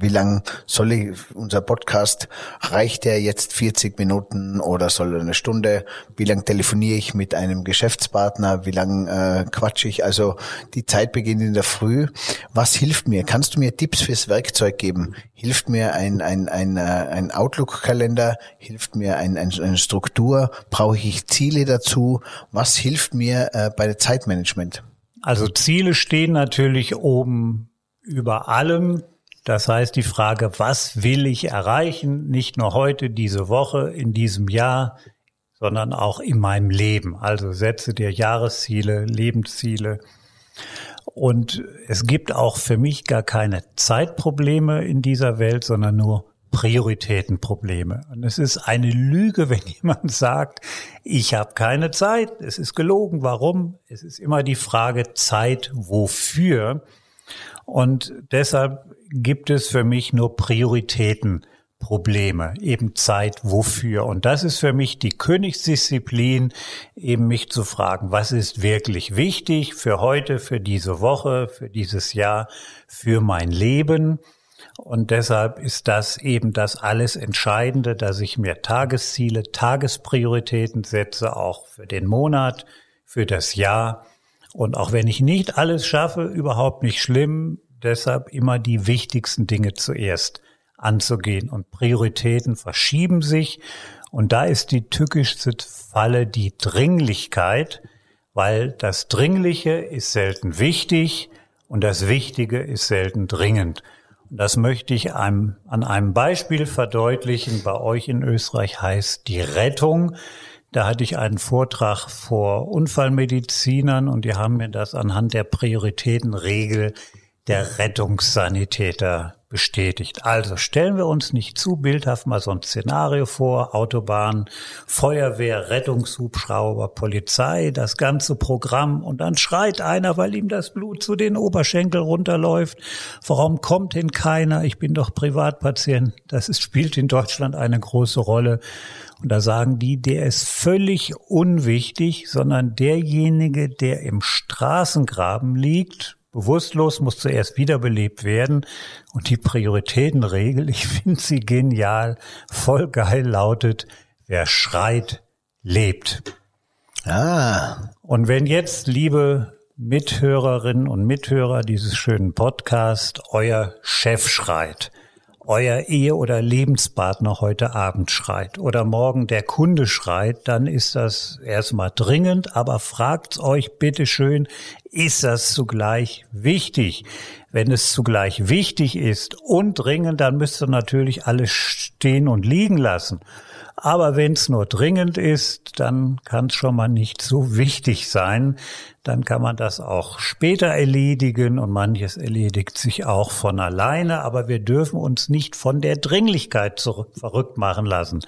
wie lang soll ich, unser Podcast, reicht der jetzt 40 Minuten oder soll er eine Stunde? Wie lang telefoniere ich mit einem Geschäftspartner? Wie lang äh, quatsche ich? Also die Zeit beginnt in der Früh. Was hilft mir? Kannst du mir Tipps fürs Werkzeug geben? Hilft mir ein, ein, ein, äh, ein Outlook-Kalender? Hilft mir ein, ein, eine Struktur? Brauche ich Ziele dazu? Was hilft mir äh, bei der Zeitmanagement? Also Ziele stehen natürlich oben über allem. Das heißt, die Frage, was will ich erreichen, nicht nur heute, diese Woche, in diesem Jahr, sondern auch in meinem Leben. Also setze dir Jahresziele, Lebensziele. Und es gibt auch für mich gar keine Zeitprobleme in dieser Welt, sondern nur Prioritätenprobleme. Und es ist eine Lüge, [LAUGHS] wenn jemand sagt, ich habe keine Zeit. Es ist gelogen. Warum? Es ist immer die Frage Zeit wofür. Und deshalb gibt es für mich nur Prioritätenprobleme, eben Zeit wofür. Und das ist für mich die Königsdisziplin, eben mich zu fragen, was ist wirklich wichtig für heute, für diese Woche, für dieses Jahr, für mein Leben. Und deshalb ist das eben das alles Entscheidende, dass ich mir Tagesziele, Tagesprioritäten setze, auch für den Monat, für das Jahr. Und auch wenn ich nicht alles schaffe, überhaupt nicht schlimm deshalb immer die wichtigsten Dinge zuerst anzugehen. Und Prioritäten verschieben sich. Und da ist die tückischste Falle die Dringlichkeit, weil das Dringliche ist selten wichtig und das Wichtige ist selten dringend. Das möchte ich einem, an einem Beispiel verdeutlichen. Bei euch in Österreich heißt die Rettung. Da hatte ich einen Vortrag vor Unfallmedizinern und die haben mir das anhand der Prioritätenregel der Rettungssanitäter bestätigt. Also stellen wir uns nicht zu bildhaft mal so ein Szenario vor, Autobahn, Feuerwehr, Rettungshubschrauber, Polizei, das ganze Programm und dann schreit einer, weil ihm das Blut zu den Oberschenkel runterläuft. Warum kommt denn keiner? Ich bin doch Privatpatient. Das ist, spielt in Deutschland eine große Rolle. Und da sagen die, der ist völlig unwichtig, sondern derjenige, der im Straßengraben liegt, bewusstlos, muss zuerst wiederbelebt werden. Und die Prioritätenregel, ich finde sie genial, voll geil lautet, wer schreit, lebt. Ah. Und wenn jetzt, liebe Mithörerinnen und Mithörer dieses schönen Podcast, euer Chef schreit, euer Ehe- oder Lebenspartner heute Abend schreit oder morgen der Kunde schreit, dann ist das erstmal dringend, aber fragt euch bitte schön, ist das zugleich wichtig? Wenn es zugleich wichtig ist und dringend, dann müsst ihr natürlich alles stehen und liegen lassen. Aber wenn es nur dringend ist, dann kann es schon mal nicht so wichtig sein. Dann kann man das auch später erledigen und manches erledigt sich auch von alleine. Aber wir dürfen uns nicht von der Dringlichkeit zurück, verrückt machen lassen.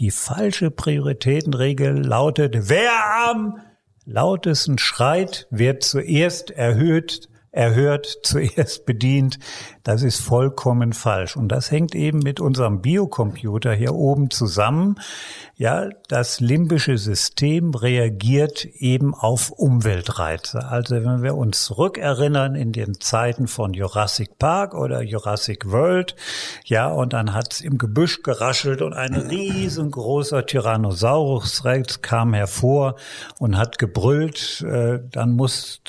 Die falsche Prioritätenregel lautet, wer am lautesten schreit, wird zuerst erhöht, erhört, [LAUGHS] zuerst bedient. Das ist vollkommen falsch. Und das hängt eben mit unserem Biocomputer hier oben zusammen. Ja, das limbische System reagiert eben auf Umweltreize. Also wenn wir uns zurückerinnern in den Zeiten von Jurassic Park oder Jurassic World, ja, und dann hat's im Gebüsch geraschelt und ein riesengroßer Tyrannosaurus Rex kam hervor und hat gebrüllt, äh, dann muss,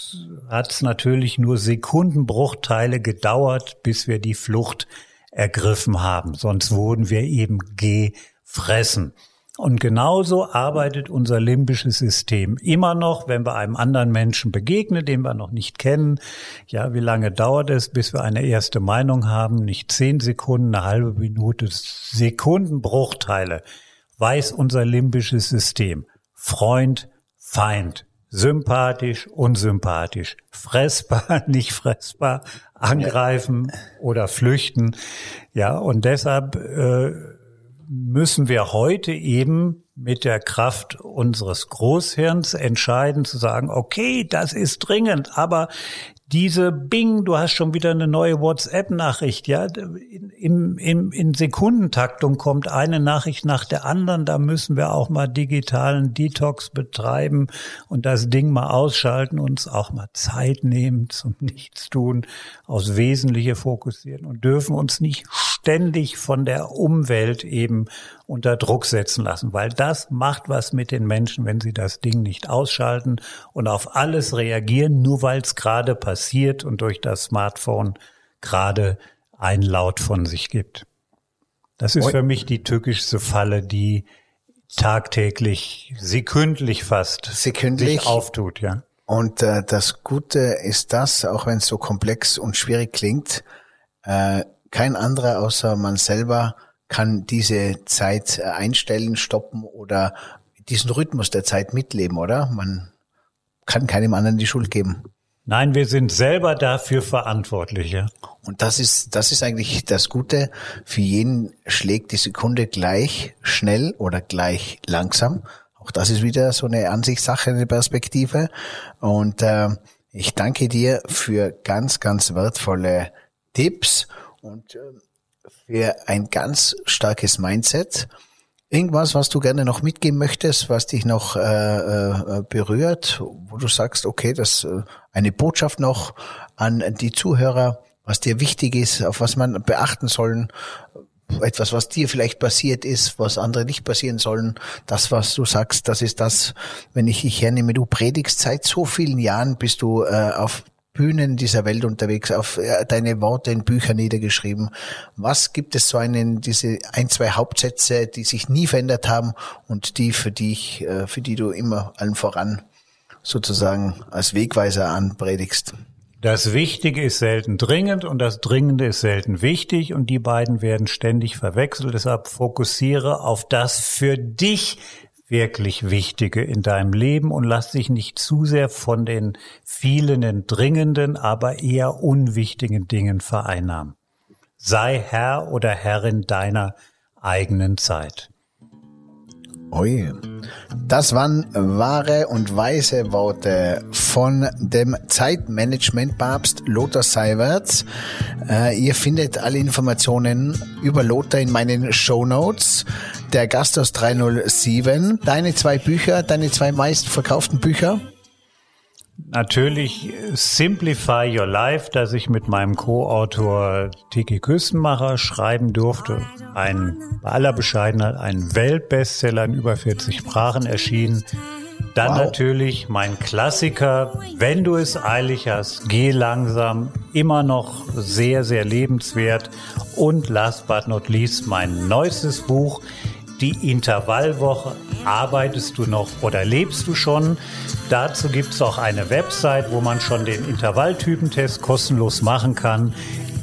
hat's natürlich nur Sekundenbruchteile gedauert, bis wir die Flucht ergriffen haben. Sonst wurden wir eben gefressen. Und genauso arbeitet unser limbisches System immer noch, wenn wir einem anderen Menschen begegnen, den wir noch nicht kennen. Ja, wie lange dauert es, bis wir eine erste Meinung haben? Nicht zehn Sekunden, eine halbe Minute, Sekundenbruchteile weiß unser limbisches System. Freund, Feind, sympathisch, unsympathisch, fressbar, [LAUGHS] nicht fressbar, angreifen oder flüchten. Ja, und deshalb äh, müssen wir heute eben mit der Kraft unseres Großhirns entscheiden zu sagen, okay, das ist dringend, aber diese Bing, du hast schon wieder eine neue WhatsApp-Nachricht, ja, im, im, in Sekundentaktung kommt eine Nachricht nach der anderen, da müssen wir auch mal digitalen Detox betreiben und das Ding mal ausschalten, uns auch mal Zeit nehmen zum Nichtstun, aufs Wesentliche fokussieren und dürfen uns nicht ständig von der Umwelt eben unter Druck setzen lassen, weil das macht was mit den Menschen, wenn sie das Ding nicht ausschalten und auf alles reagieren, nur weil es gerade passiert und durch das Smartphone gerade ein Laut von sich gibt. Das ist für mich die tückischste Falle, die tagtäglich, sekündlich fast sekündlich sich auftut, ja. Und äh, das Gute ist das, auch wenn es so komplex und schwierig klingt, äh, kein anderer außer man selber kann diese Zeit äh, einstellen, stoppen oder diesen Rhythmus der Zeit mitleben, oder? Man kann keinem anderen die Schuld geben. Nein, wir sind selber dafür verantwortlich. Ja? Und das ist, das ist eigentlich das Gute. Für jeden schlägt die Sekunde gleich schnell oder gleich langsam. Auch das ist wieder so eine Ansichtssache, eine Perspektive. Und äh, ich danke dir für ganz, ganz wertvolle Tipps und äh, für ein ganz starkes Mindset. Irgendwas, was du gerne noch mitgeben möchtest, was dich noch äh, äh, berührt, wo du sagst, okay, das äh, eine Botschaft noch an die Zuhörer, was dir wichtig ist, auf was man beachten sollen, etwas, was dir vielleicht passiert ist, was andere nicht passieren sollen, das, was du sagst, das ist das, wenn ich dich hernehme, du predigst seit so vielen Jahren, bist du äh, auf Bühnen dieser Welt unterwegs, auf äh, deine Worte in Büchern niedergeschrieben. Was gibt es so einen, diese ein, zwei Hauptsätze, die sich nie verändert haben und die für dich, äh, für die du immer allen voran sozusagen als Wegweiser anpredigst? Das Wichtige ist selten dringend und das Dringende ist selten wichtig und die beiden werden ständig verwechselt. Deshalb fokussiere auf das für dich wirklich Wichtige in deinem Leben und lass dich nicht zu sehr von den vielen dringenden, aber eher unwichtigen Dingen vereinnahmen. Sei Herr oder Herrin deiner eigenen Zeit. Ui. Das waren wahre und weise Worte von dem Zeitmanagement-Papst Lothar Seiwerts. Äh, ihr findet alle Informationen über Lothar in meinen Show Notes. Der Gast aus 307. Deine zwei Bücher, deine zwei meistverkauften Bücher? Natürlich Simplify Your Life, das ich mit meinem Co-Autor Tiki Küstenmacher schreiben durfte. Ein, bei aller Bescheidenheit, ein Weltbestseller in über 40 Sprachen erschienen. Dann wow. natürlich mein Klassiker, wenn du es eilig hast, geh langsam, immer noch sehr, sehr lebenswert. Und last but not least mein neuestes Buch, die Intervallwoche. Arbeitest du noch oder lebst du schon? Dazu gibt es auch eine Website, wo man schon den Intervalltypentest kostenlos machen kann.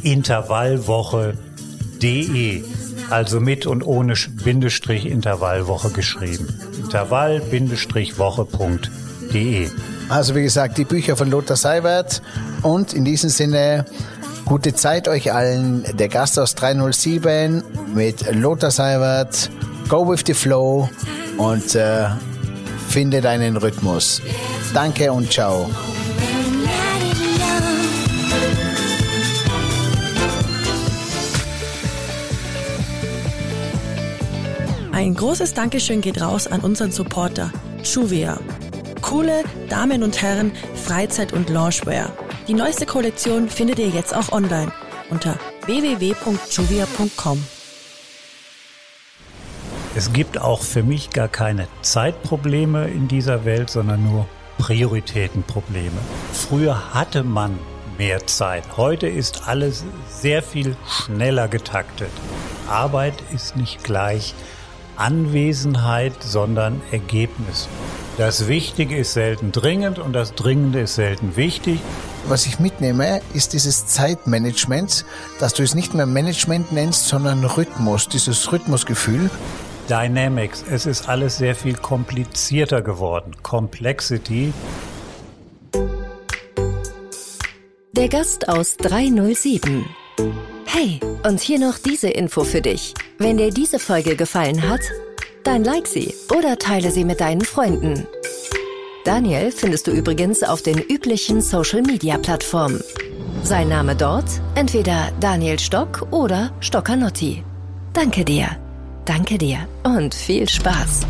Intervallwoche.de. Also mit und ohne Bindestrich Intervallwoche geschrieben. Intervall-woche.de. Also wie gesagt, die Bücher von Lothar Seiwert. Und in diesem Sinne, gute Zeit euch allen. Der Gast aus 307 mit Lothar Seiwert. Go with the flow und äh, finde deinen Rhythmus. Danke und ciao. Ein großes Dankeschön geht raus an unseren Supporter Juvia. Coole Damen und Herren Freizeit- und Loungewear. Die neueste Kollektion findet ihr jetzt auch online unter www.juvia.com. Es gibt auch für mich gar keine Zeitprobleme in dieser Welt, sondern nur Prioritätenprobleme. Früher hatte man mehr Zeit. Heute ist alles sehr viel schneller getaktet. Arbeit ist nicht gleich Anwesenheit, sondern Ergebnis. Das Wichtige ist selten dringend und das Dringende ist selten wichtig. Was ich mitnehme, ist dieses Zeitmanagement, dass du es nicht mehr Management nennst, sondern Rhythmus, dieses Rhythmusgefühl. Dynamics. Es ist alles sehr viel komplizierter geworden. Complexity. Der Gast aus 307. Hey, und hier noch diese Info für dich. Wenn dir diese Folge gefallen hat, dann like sie oder teile sie mit deinen Freunden. Daniel findest du übrigens auf den üblichen Social-Media-Plattformen. Sein Name dort entweder Daniel Stock oder Stockanotti. Danke dir. Danke dir und viel Spaß.